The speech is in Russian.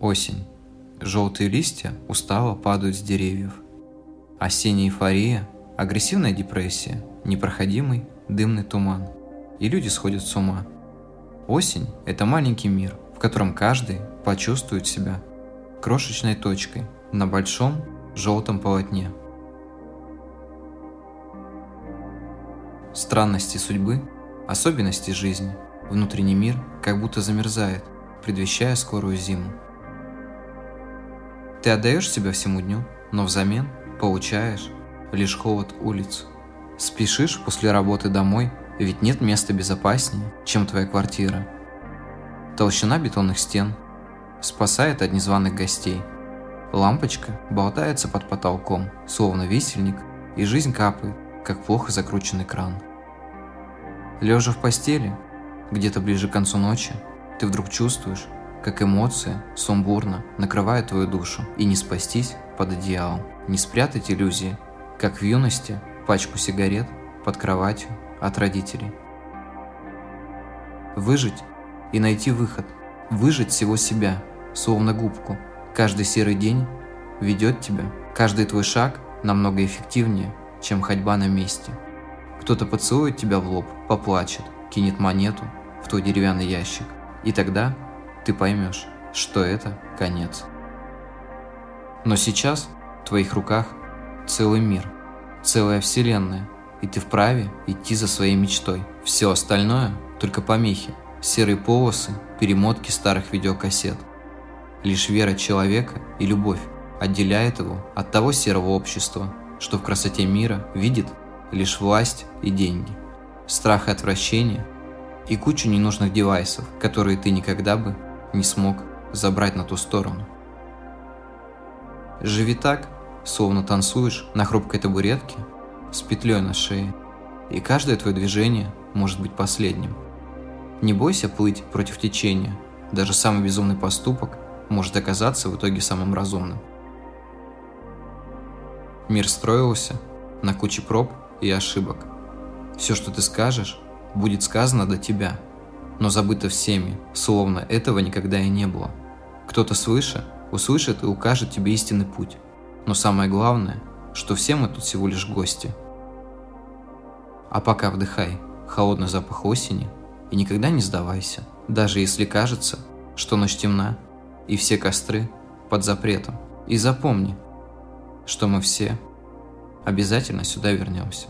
Осень. Желтые листья устало падают с деревьев. Осенняя эйфория, агрессивная депрессия, непроходимый дымный туман. И люди сходят с ума. Осень – это маленький мир, в котором каждый почувствует себя крошечной точкой на большом желтом полотне. Странности судьбы, особенности жизни, внутренний мир как будто замерзает, предвещая скорую зиму. Ты отдаешь себя всему дню, но взамен получаешь лишь холод улиц. Спешишь после работы домой, ведь нет места безопаснее, чем твоя квартира. Толщина бетонных стен спасает от незваных гостей. Лампочка болтается под потолком, словно висельник, и жизнь капает, как плохо закрученный кран. Лежа в постели, где-то ближе к концу ночи, ты вдруг чувствуешь, как эмоция сумбурно накрывает твою душу, и не спастись под одеялом, не спрятать иллюзии, как в юности пачку сигарет под кроватью от родителей. Выжить и найти выход, выжить всего себя, словно губку. Каждый серый день ведет тебя, каждый твой шаг намного эффективнее, чем ходьба на месте. Кто-то поцелует тебя в лоб, поплачет, кинет монету в твой деревянный ящик, и тогда ты поймешь, что это конец. Но сейчас в твоих руках целый мир, целая вселенная, и ты вправе идти за своей мечтой. Все остальное – только помехи, серые полосы, перемотки старых видеокассет. Лишь вера человека и любовь отделяет его от того серого общества, что в красоте мира видит лишь власть и деньги, страх и отвращение и кучу ненужных девайсов, которые ты никогда бы не смог забрать на ту сторону. Живи так, словно танцуешь на хрупкой табуретке с петлей на шее, и каждое твое движение может быть последним. Не бойся плыть против течения, даже самый безумный поступок может оказаться в итоге самым разумным. Мир строился на куче проб и ошибок. Все, что ты скажешь, будет сказано до тебя, но забыто всеми, словно этого никогда и не было. Кто-то свыше услышит и укажет тебе истинный путь. Но самое главное, что все мы тут всего лишь гости. А пока вдыхай холодный запах осени и никогда не сдавайся, даже если кажется, что ночь темна и все костры под запретом. И запомни, что мы все обязательно сюда вернемся.